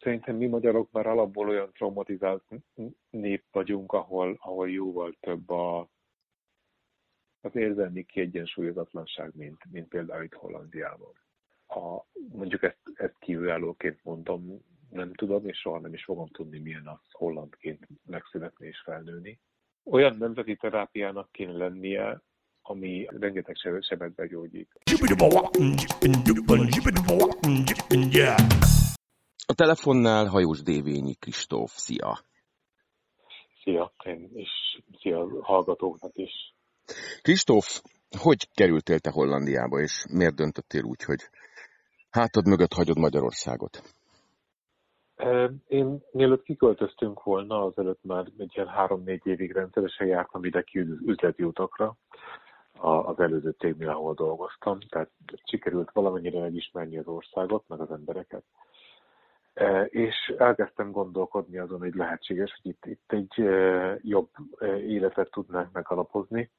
szerintem mi magyarok már alapból olyan traumatizált nép vagyunk, ahol, ahol jóval több a, az érzelmi kiegyensúlyozatlanság, mint, mint például itt Hollandiában. A, mondjuk ezt, ezt kívülállóként mondom, nem tudom, és soha nem is fogom tudni, milyen az hollandként megszületni és felnőni. Olyan nemzeti terápiának kéne lennie, ami rengeteg sebet begyógyít. A telefonnál hajós Dévényi Kristóf. Szia! Szia, én és szia hallgatóknak is. Kristóf, hogy kerültél te Hollandiába, és miért döntöttél úgy, hogy hátad mögött hagyod Magyarországot? Én mielőtt kiköltöztünk volna, azelőtt már egy ilyen három-négy évig rendszeresen jártam ide ki üzleti utakra az előző cégnél, ahol dolgoztam, tehát sikerült valamennyire megismerni az országot, meg az embereket. És elkezdtem gondolkodni azon, hogy lehetséges, hogy itt, itt egy jobb életet tudnánk megalapozni,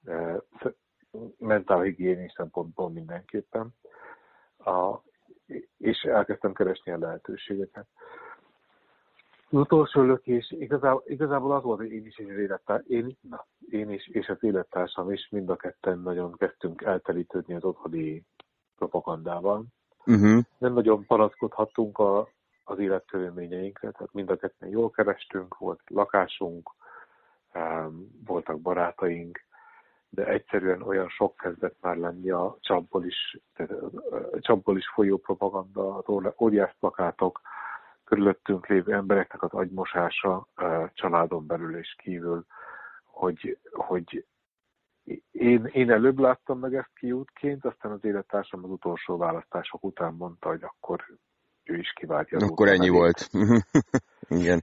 mentálhigiéni szempontból mindenképpen, a, és elkezdtem keresni a lehetőségeket. Az utolsó lökés, igazából, igazából az volt, hogy én is és az élettárs, én, na, én is és az élettársam is mind a ketten nagyon kezdtünk eltelítődni az otthoni propagandával. Uh-huh. Nem nagyon panaszkodhattunk a, az életkörülményeinkre, tehát mind a ketten jól kerestünk, volt lakásunk, voltak barátaink, de egyszerűen olyan sok kezdett már lenni a csapból is, a csapból is folyó propaganda, az óriás plakátok, körülöttünk lévő embereknek az agymosása családon belül és kívül, hogy, hogy én, én előbb láttam meg ezt kiútként, aztán az élettársam az utolsó választások után mondta, hogy akkor ő is kiváltja. Akkor ennyi elég. volt. Igen.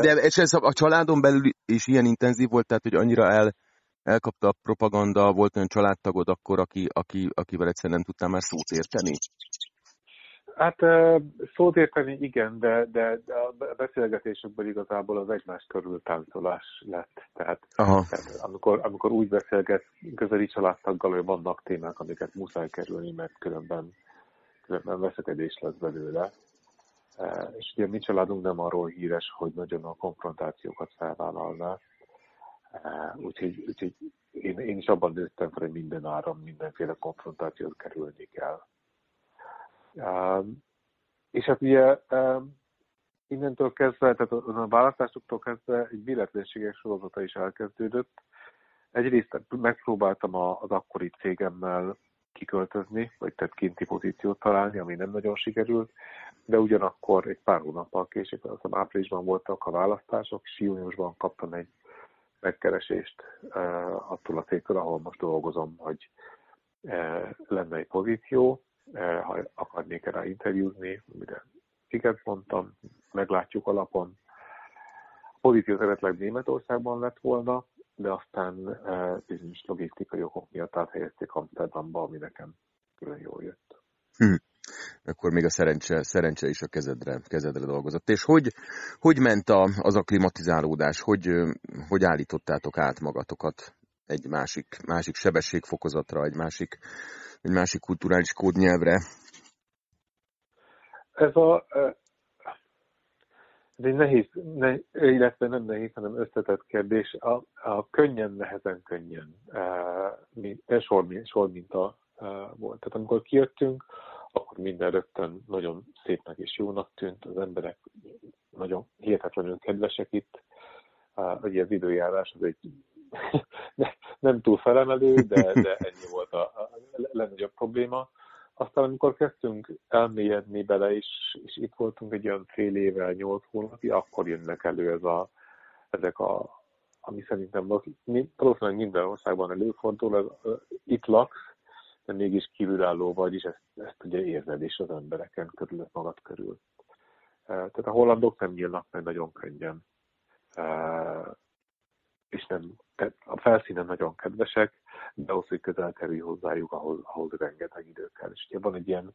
De és ez a családon belül is ilyen intenzív volt, tehát hogy annyira el, elkapta a propaganda, volt olyan családtagod akkor, aki, aki, akivel egyszerűen nem tudtál már szót érteni? Hát szót érteni igen, de, de, a beszélgetésekből igazából az egymás körül táncolás lett. Tehát, tehát amikor, amikor úgy beszélget közeli családtaggal, hogy vannak témák, amiket muszáj kerülni, mert különben, különben veszekedés lesz belőle. És ugye mi családunk nem arról híres, hogy nagyon a konfrontációkat felvállalná. Úgyhogy, úgyhogy én, én is abban nőttem fel, hogy minden áron mindenféle konfrontációt kerülni kell. És hát ugye innentől kezdve, tehát a választásoktól kezdve egy billetlenséges sorozata is elkezdődött. Egyrészt megpróbáltam az akkori cégemmel kiköltözni, vagy tehát kinti pozíciót találni, ami nem nagyon sikerült, de ugyanakkor egy pár hónappal később, azt hiszem áprilisban voltak a választások, és júniusban kaptam egy megkeresést uh, attól a cégtől, ahol most dolgozom, hogy uh, lenne egy pozíció, uh, ha akarnék rá interjúzni, mire igen mondtam, meglátjuk alapon. A pozíció eredetileg Németországban lett volna, de aztán uh, bizonyos logisztikai okok miatt áthelyezték Amsterdamba, ami nekem külön jól jött. Hm akkor még a szerencse, szerencse is a kezedre, kezedre dolgozott. És hogy, hogy ment a, az aklimatizálódás? Hogy, hogy állítottátok át magatokat egy másik, másik sebességfokozatra, egy másik, egy másik kulturális kódnyelvre? Ez a, ez egy nehéz, ne, illetve nem nehéz, hanem összetett kérdés. A, a könnyen, nehezen könnyen mint, sor, sor minta volt. Tehát amikor kijöttünk, akkor minden rögtön nagyon szépnek és jónak tűnt, az emberek nagyon hihetetlenül kedvesek itt, ugye az időjárás az egy nem túl felemelő, de, de ennyi volt a, a legnagyobb probléma. Aztán amikor kezdtünk elmélyedni bele, és, és itt voltunk egy olyan fél éve, nyolc hónapja, akkor jönnek elő ez a, ezek a, ami szerintem valószínűleg minden országban előfordul, ez, itt laksz, de mégis kívülálló vagy, és ezt, ezt ugye érzed is az embereken körül, magad körül. Tehát a hollandok nem nyílnak meg nagyon könnyen. És nem, a felszínen nagyon kedvesek, de ahhoz, hogy közel kerülj hozzájuk, ahhoz, ahhoz rengeteg idő kell. És ugye van egy ilyen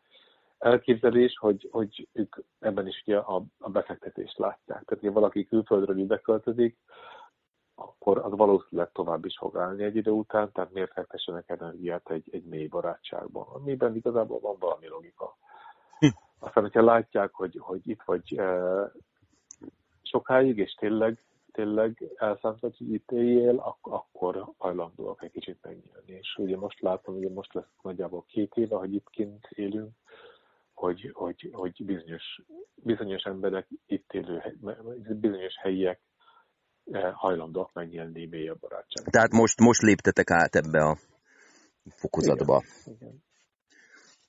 elképzelés, hogy, hogy ők ebben is ugye a, a befektetést látják. Tehát, hogy valaki külföldről ide költözik, akkor az valószínűleg tovább is fog állni egy idő után, tehát miért fektessenek energiát egy, egy mély barátságban, amiben igazából van valami logika. Hm. aztán, hogyha látják, hogy, hogy itt vagy e, sokáig, és tényleg, tényleg elszántod, hogy itt éljél, ak- akkor hajlandóak egy kicsit megnyílni. És ugye most látom, hogy most lesz nagyjából két éve, hogy itt kint élünk, hogy, hogy, hogy bizonyos, bizonyos emberek itt élő, bizonyos helyiek hajlandóak megnyílni mélyebb barátság. Tehát most, most léptetek át ebbe a fokozatba. Igen, igen.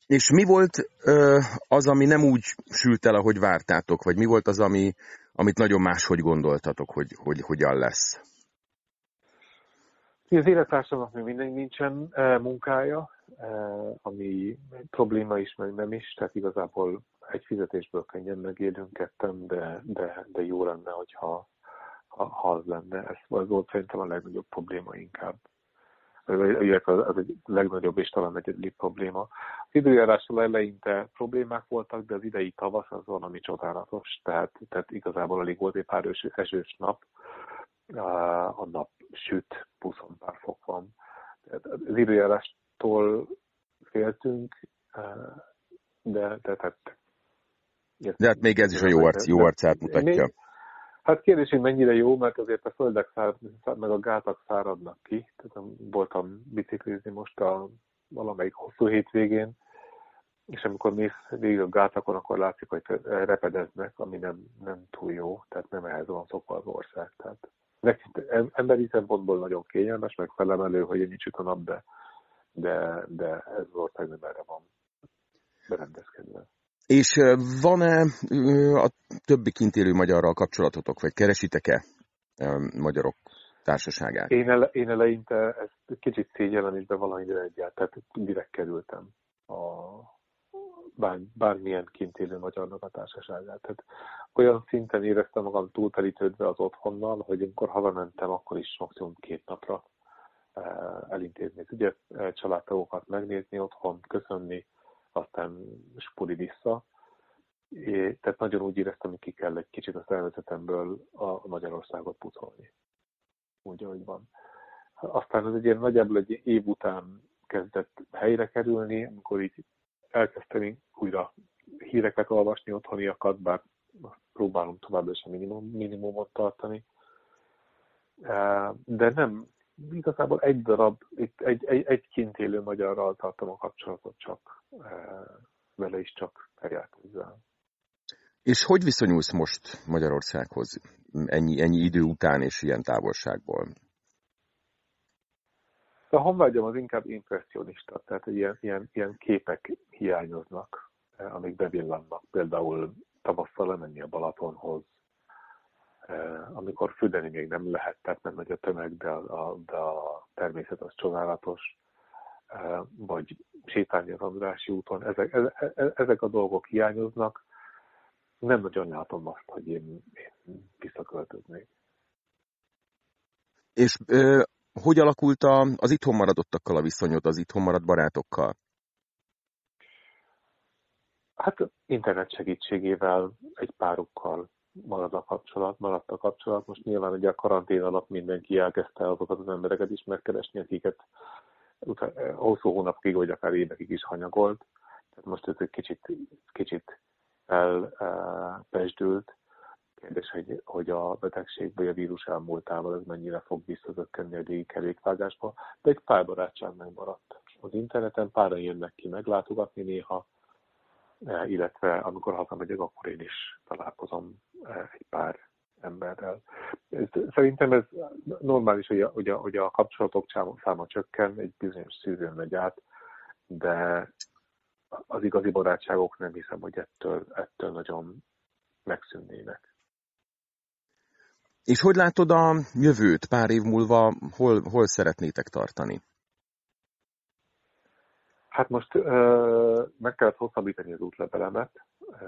És mi volt ö, az, ami nem úgy sült el, ahogy vártátok, vagy mi volt az, ami, amit nagyon máshogy gondoltatok, hogy, hogy hogyan lesz? Az élettársamnak még mindig nincsen e, munkája, e, ami probléma is, meg nem is, tehát igazából egy fizetésből könnyen megélünk ketten, de, de, de jó lenne, hogyha ha, ha az lenne. Ez volt szerintem a legnagyobb probléma inkább illetve az egy legnagyobb és talán egyedik probléma. Az időjárással eleinte problémák voltak, de az idei tavasz az valami csodálatos, tehát, tehát igazából alig volt egy pár esős nap, a nap süt, 20 pár fok van. Tehát az időjárástól féltünk, de, de tehát de hát még ez is a jó, arc, jó arcát mutatja. Még, Hát kérdés, hogy mennyire jó, mert azért a földek szárad, meg a gátak száradnak ki. Tehát voltam biciklizni most a valamelyik hosszú hétvégén, és amikor mész végig a gátakon, akkor látszik, hogy repedeznek, ami nem, nem túl jó, tehát nem ehhez van szokva az ország. Tehát emberi szempontból nagyon kényelmes, meg felemelő, hogy nincs a nap, de, de, de ez az ország nem erre van berendezkedve. És van-e a többi kint élő magyarral kapcsolatotok, vagy keresitek-e magyarok társaságát? Én, ele, én eleinte ezt kicsit szégyellem, és bevallani egyáltalán, tehát direkt kerültem a bár, bármilyen kint élő magyarnak a társaságát. Tehát olyan szinten éreztem magam túltelítődve az otthonnal, hogy amikor hazamentem, akkor is maximum két napra elintézni ugye családtagokat megnézni otthon, köszönni, aztán spuri vissza. É, tehát nagyon úgy éreztem, hogy ki kell egy kicsit a szervezetemből a Magyarországot pucolni. Úgy, ahogy van. Aztán ez egy ilyen nagyjából egy év után kezdett helyre kerülni, amikor így elkezdtem újra híreket olvasni otthoniakat, bár próbálom továbbra is a minimum, minimumot tartani. De nem, igazából egy darab, egy, egy, egy, egy kint élő magyarral tartom a kapcsolatot csak, e, vele is csak eljátózzál. És hogy viszonyulsz most Magyarországhoz ennyi, ennyi idő után és ilyen távolságból? A honvágyam az inkább impressionista, tehát ilyen, ilyen, ilyen képek hiányoznak, e, amik bevillannak. Például tavasszal lemenni a Balatonhoz, Eh, amikor fürdeni még nem lehet, tehát nem nagy a tömeg, de a, de a természet az csodálatos, eh, vagy sétálni az Andrási úton, ezek, ezek a dolgok hiányoznak. Nem nagyon látom azt, hogy én, én visszaköltöznék. És ö, hogy alakult a, az itthon maradottakkal a viszonyod, az itthon maradt barátokkal? Hát internet segítségével, egy párukkal marad a kapcsolat, maradt a kapcsolat. Most nyilván ugye a karantén alatt mindenki elkezdte azokat az embereket is megkeresni, akiket hosszú hónapig, vagy akár évekig is hanyagolt. Tehát most ez egy kicsit, kicsit elpesdült. Kérdés, hogy, hogy a betegség vagy a vírus elmúltával ez mennyire fog visszazökkenni a régi kerékvágásba, de egy pár barátság megmaradt. Az interneten páran jönnek ki meglátogatni néha, Eh, illetve amikor hazamegyek, akkor én is találkozom eh, egy pár emberrel. Szerintem ez normális, hogy a, hogy a, hogy a kapcsolatok száma csökken, egy bizonyos szűzőn megy át, de az igazi barátságok nem hiszem, hogy ettől, ettől nagyon megszűnnének. És hogy látod a jövőt pár év múlva, hol, hol szeretnétek tartani? Hát most uh, meg kellett hosszabbítani az útlevelemet, uh,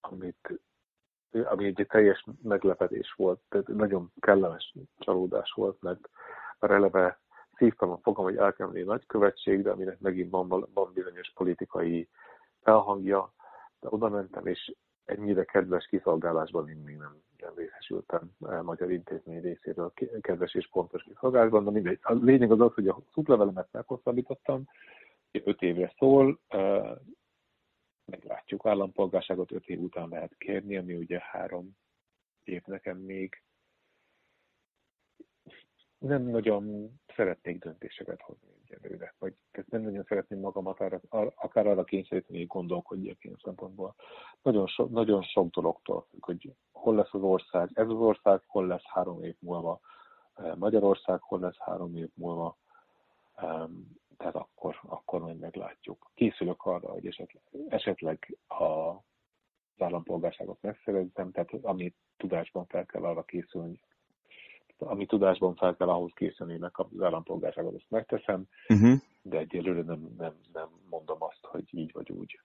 amit, ami egy teljes meglepetés volt, tehát nagyon kellemes csalódás volt, mert a eleve szívtam a fogam, hogy el kell menni nagykövetségre, aminek megint van, van bizonyos politikai felhangja, de oda mentem, és ennyire kedves kiszolgálásban én még nem, nem részesültem magyar intézmény részéről kedves és pontos kiszolgálásban, de mindegy. A lényeg az az, hogy a útlevelemet meghosszabbítottam, öt évre szól, meglátjuk. Állampolgárságot öt év után lehet kérni, ami ugye három év nekem még. Nem nagyon szeretnék döntéseket hozni egyelőre, vagy nem nagyon szeretném magamat arra, akár arra kényszeríteni, hogy gondolkodjak ilyen szempontból. Nagyon, so, nagyon sok dologtól függ, hogy hol lesz az ország, ez az ország, hol lesz három év múlva, Magyarország, hol lesz három év múlva, tehát majd meglátjuk. Készülök arra, hogy esetleg, esetleg a, az állampolgárságot megszerezzem, tehát amit tudásban fel kell arra készülni, ami tudásban fel kell ahhoz készülni, meg az állampolgárságot, ezt megteszem, uh-huh. de egyelőre nem, nem, nem mondom azt, hogy így vagy úgy.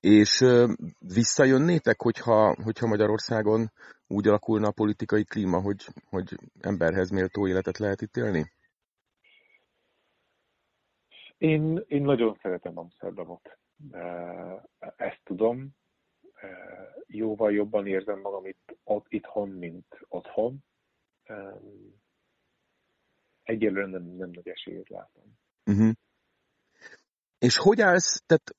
És uh, visszajönnétek, hogyha, hogyha Magyarországon úgy alakulna a politikai klíma, hogy, hogy emberhez méltó életet lehet itt élni? Én, én nagyon szeretem Amsterdamot. Ezt tudom. Jóval jobban érzem magam itt, itthon, mint otthon. Egyelőre nem, nem nagy esélyt látom. Uh-huh. És hogy állsz tehát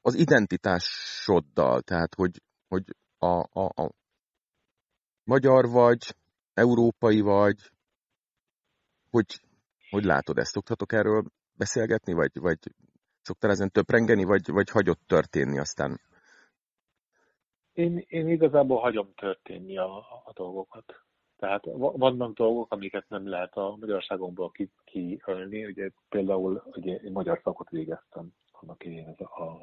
az identitásoddal? Tehát, hogy, hogy a, a, a magyar vagy, európai vagy, hogy, hogy látod ezt? Szoktatok erről beszélgetni, vagy, vagy szoktál ezen töprengeni, vagy, vagy hagyott történni aztán? Én, én igazából hagyom történni a, a dolgokat. Tehát vannak dolgok, amiket nem lehet a magyarságomból kiölni. Ki ugye például ugye én magyar szakot végeztem annak én az a,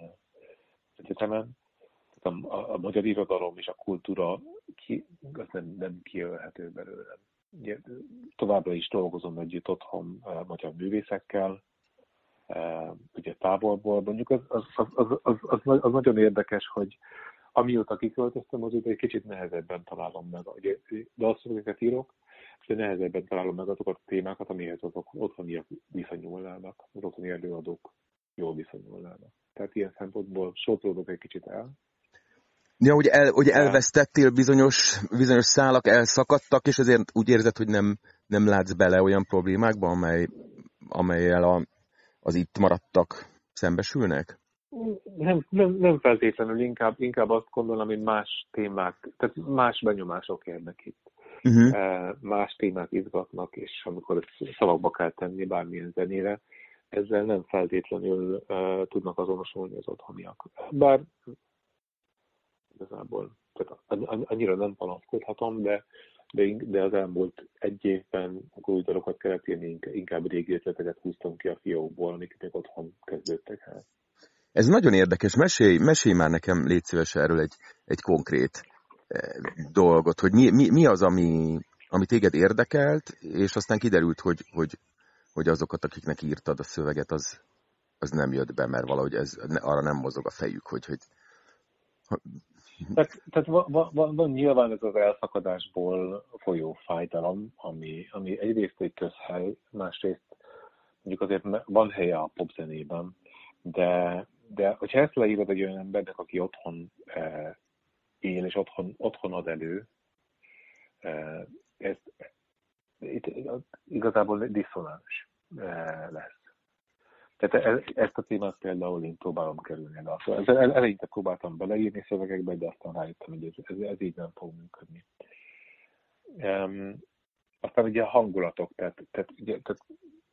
egyetemen. Tehát a, a, a magyar irodalom és a kultúra ki, az nem, nem kiölhető belőlem. Ugye, továbbra is dolgozom együtt otthon a magyar művészekkel, ugye távolból. Mondjuk az, az, az, az, az, az, az nagyon érdekes, hogy amióta kiköltöztem, azóta egy kicsit nehezebben találom meg. Ugye dalszövegeket írok, de nehezebben találom meg azokat a témákat, amihez azok otthoniak viszonyulnának, az otthoni előadók jól viszonyulnának. Tehát ilyen szempontból sótolódok egy kicsit el. Ja, hogy, el, hogy elvesztettél bizonyos, bizonyos szálak, elszakadtak, és ezért úgy érzed, hogy nem, nem látsz bele olyan problémákba, amely, amelyel a, az itt maradtak szembesülnek? Nem, nem, nem feltétlenül, inkább, inkább azt gondolom, hogy más témák, tehát más benyomások érnek itt. Uh-huh. Más témák izgatnak, és amikor szavakba kell tenni bármilyen zenére, ezzel nem feltétlenül uh, tudnak azonosulni az otthoniak. Bár igazából tehát annyira nem panaszkodhatom, de de, de az elmúlt egy évben, akkor új dalokat kellett írni, inkább régi ötleteket húztam ki a fiókból, amik még otthon kezdődtek el. Ez nagyon érdekes. Mesélj, mesélj már nekem, légy szíves erről egy, egy konkrét eh, dolgot, hogy mi, mi, mi az, ami, ami téged érdekelt, és aztán kiderült, hogy, hogy, hogy azokat, akiknek írtad a szöveget, az, az nem jött be, mert valahogy ez, arra nem mozog a fejük, hogy, hogy tehát, tehát van, van, van nyilván ez az elszakadásból folyó fájdalom, ami, ami egyrészt egy közhely, másrészt mondjuk azért van helye a popzenében, de, de hogyha ezt leírod egy olyan embernek, aki otthon eh, él és otthon, otthon ad elő, eh, ez, itt igazából diszonáns eh, lesz. Tehát e, ezt a témát például én próbálom kerülni el. Szóval eleinte próbáltam beleírni szövegekbe, de aztán rájöttem, hogy ez, ez, ez így nem fog működni. Um, aztán ugye a hangulatok, tehát, tehát, ugye, tehát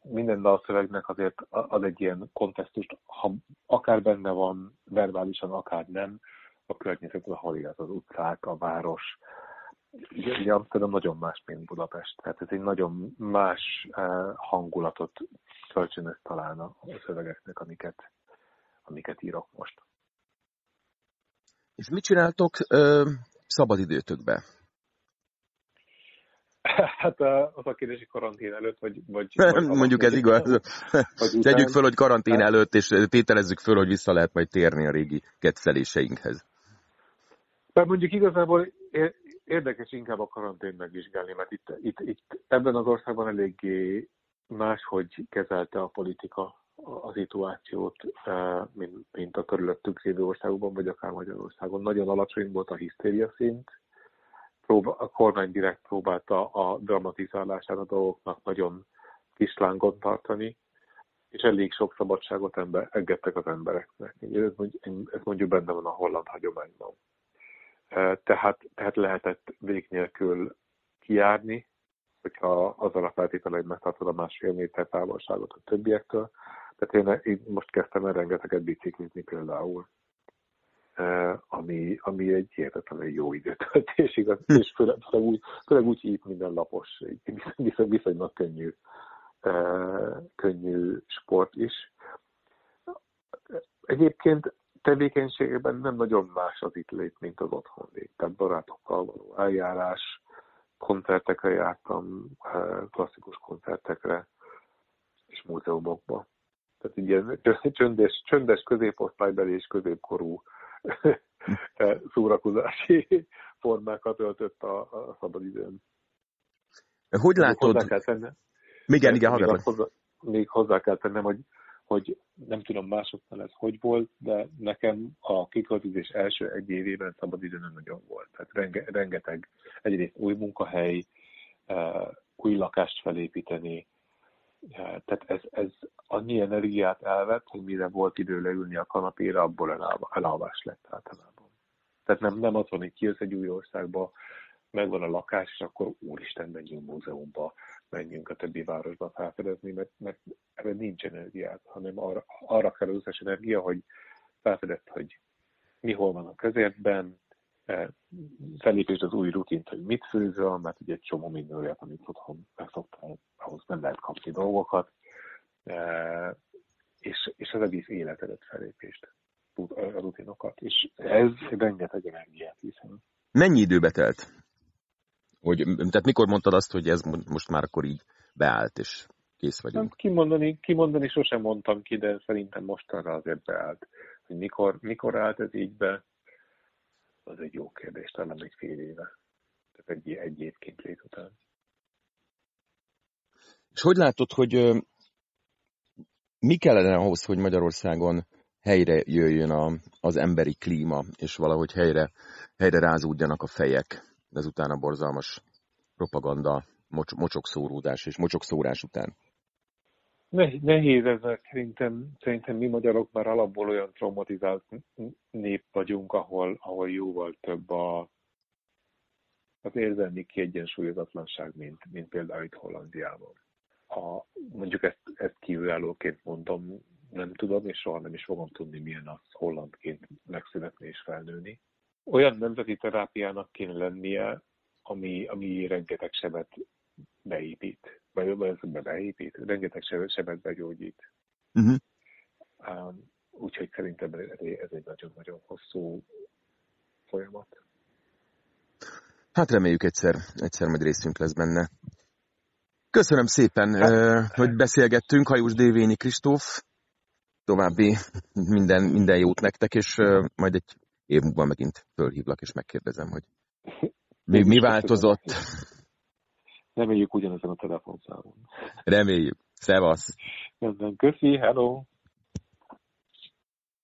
minden dalszövegnek azért ad egy ilyen kontextust, ha akár benne van verbálisan, akár nem, a környezet, ahol él az utcák, a város, Amsterdam nagyon más, mint Budapest. Tehát ez egy nagyon más uh, hangulatot kölcsönöz talán a, a szövegeknek, amiket, amiket írok most. És mit csináltok uh, szabadidőtökbe? Hát az a kérdési karantén előtt, vagy... vagy, vagy Mondjuk ez igaz. Vagy Tegyük föl, hogy karantén hát... előtt, és tételezzük föl, hogy vissza lehet majd térni a régi ketteléseinkhez. Mert mondjuk igazából érdekes inkább a karantén megvizsgálni, mert itt, itt, itt ebben az országban eléggé máshogy kezelte a politika a szituációt, e, mint, mint a körülöttük lévő országokban, vagy akár Magyarországon. Nagyon alacsony volt a hisztéria szint, a kormány direkt próbálta a dramatizálását a dolgoknak nagyon kis tartani, és elég sok szabadságot ember, engedtek az embereknek. Ez, ez mondjuk benne van a holland hagyományban. Tehát, tehát lehetett vég nélkül kijárni, hogyha azzal a feltétele, hogy megtartod a másfél méter távolságot a többiektől. Tehát én, én most kezdtem el rengeteget biciklizni például, ami, ami egy hihetetlenül jó időtöltés, igaz, és főleg, főleg, úgy, főleg úgy hív minden lapos, viszony, viszonylag könnyű, könnyű sport is. Egyébként tevékenységében nem nagyon más az itt lét, mint az otthon lét. Tehát barátokkal való eljárás, koncertekre jártam, klasszikus koncertekre és múzeumokba. Tehát ilyen csöndes, csöndes középosztálybeli és középkorú szórakozási formákat öltött a, a szabadidőn. Hogy látod? Hozzá kell tennem, igen, igen, még, hozzá, még hozzá kell tennem, hogy, hogy nem tudom másoknál ez hogy volt, de nekem a kiköltözés első egy évében szabadidő nem nagyon volt. Tehát renge, rengeteg egyrészt új munkahely, új lakást felépíteni, tehát ez, ez annyi energiát elvett, hogy mire volt idő leülni a kanapéra, abból elalvás lett általában. Tehát nem, nem az van, hogy kijössz egy új országba, megvan a lakás, és akkor úristen, menjünk múzeumba, menjünk a többi városba felfedezni, mert, mert ebben nincs energiát, hanem arra, arra kell az összes energia, hogy felfedezd, hogy mi hol van a közértben, eh, felépítsd az új rutint, hogy mit főzöl, mert ugye egy csomó minden olyat, amit otthon megszoktál, ahhoz nem lehet kapni dolgokat, eh, és, és az egész életedet felépést, a rutinokat, és ez rengeteg energiát viszont. Mennyi időbe telt? Hogy, tehát mikor mondtad azt, hogy ez most már akkor így beállt, és kész vagyunk? Nem, kimondani, kimondani sosem mondtam ki, de szerintem mostanra azért beállt. Hogy mikor, mikor állt ez így be, az egy jó kérdés, talán egy fél éve. Tehát egy, egy év lét után. És hogy látod, hogy mi kellene ahhoz, hogy Magyarországon helyre jöjjön a, az emberi klíma, és valahogy helyre, helyre rázódjanak a fejek ezután a borzalmas propaganda, mocs, mocsokszóródás és mocsokszórás után? Nehéz ez, szerintem, szerintem mi magyarok már alapból olyan traumatizált nép vagyunk, ahol, ahol jóval több a, az érzelmi kiegyensúlyozatlanság, mint, mint például itt Hollandiában. Ha mondjuk ezt, ezt kívülállóként mondom, nem tudom, és soha nem is fogom tudni, milyen az hollandként megszületni és felnőni olyan nemzeti terápiának kéne lennie, ami, ami rengeteg sebet beépít, vagy be beépít, rengeteg sebet, begyógyít. Uh-huh. Um, úgyhogy szerintem ez egy nagyon-nagyon hosszú folyamat. Hát reméljük egyszer, egyszer majd részünk lesz benne. Köszönöm szépen, hát, hogy beszélgettünk. Hajós Dévényi Kristóf. További minden, minden jót nektek, és majd egy év múlva megint fölhívlak, és megkérdezem, hogy mi, mi változott. Reméljük ugyanezen a telefonszámon. Reméljük. Szevasz. Köszi, hello.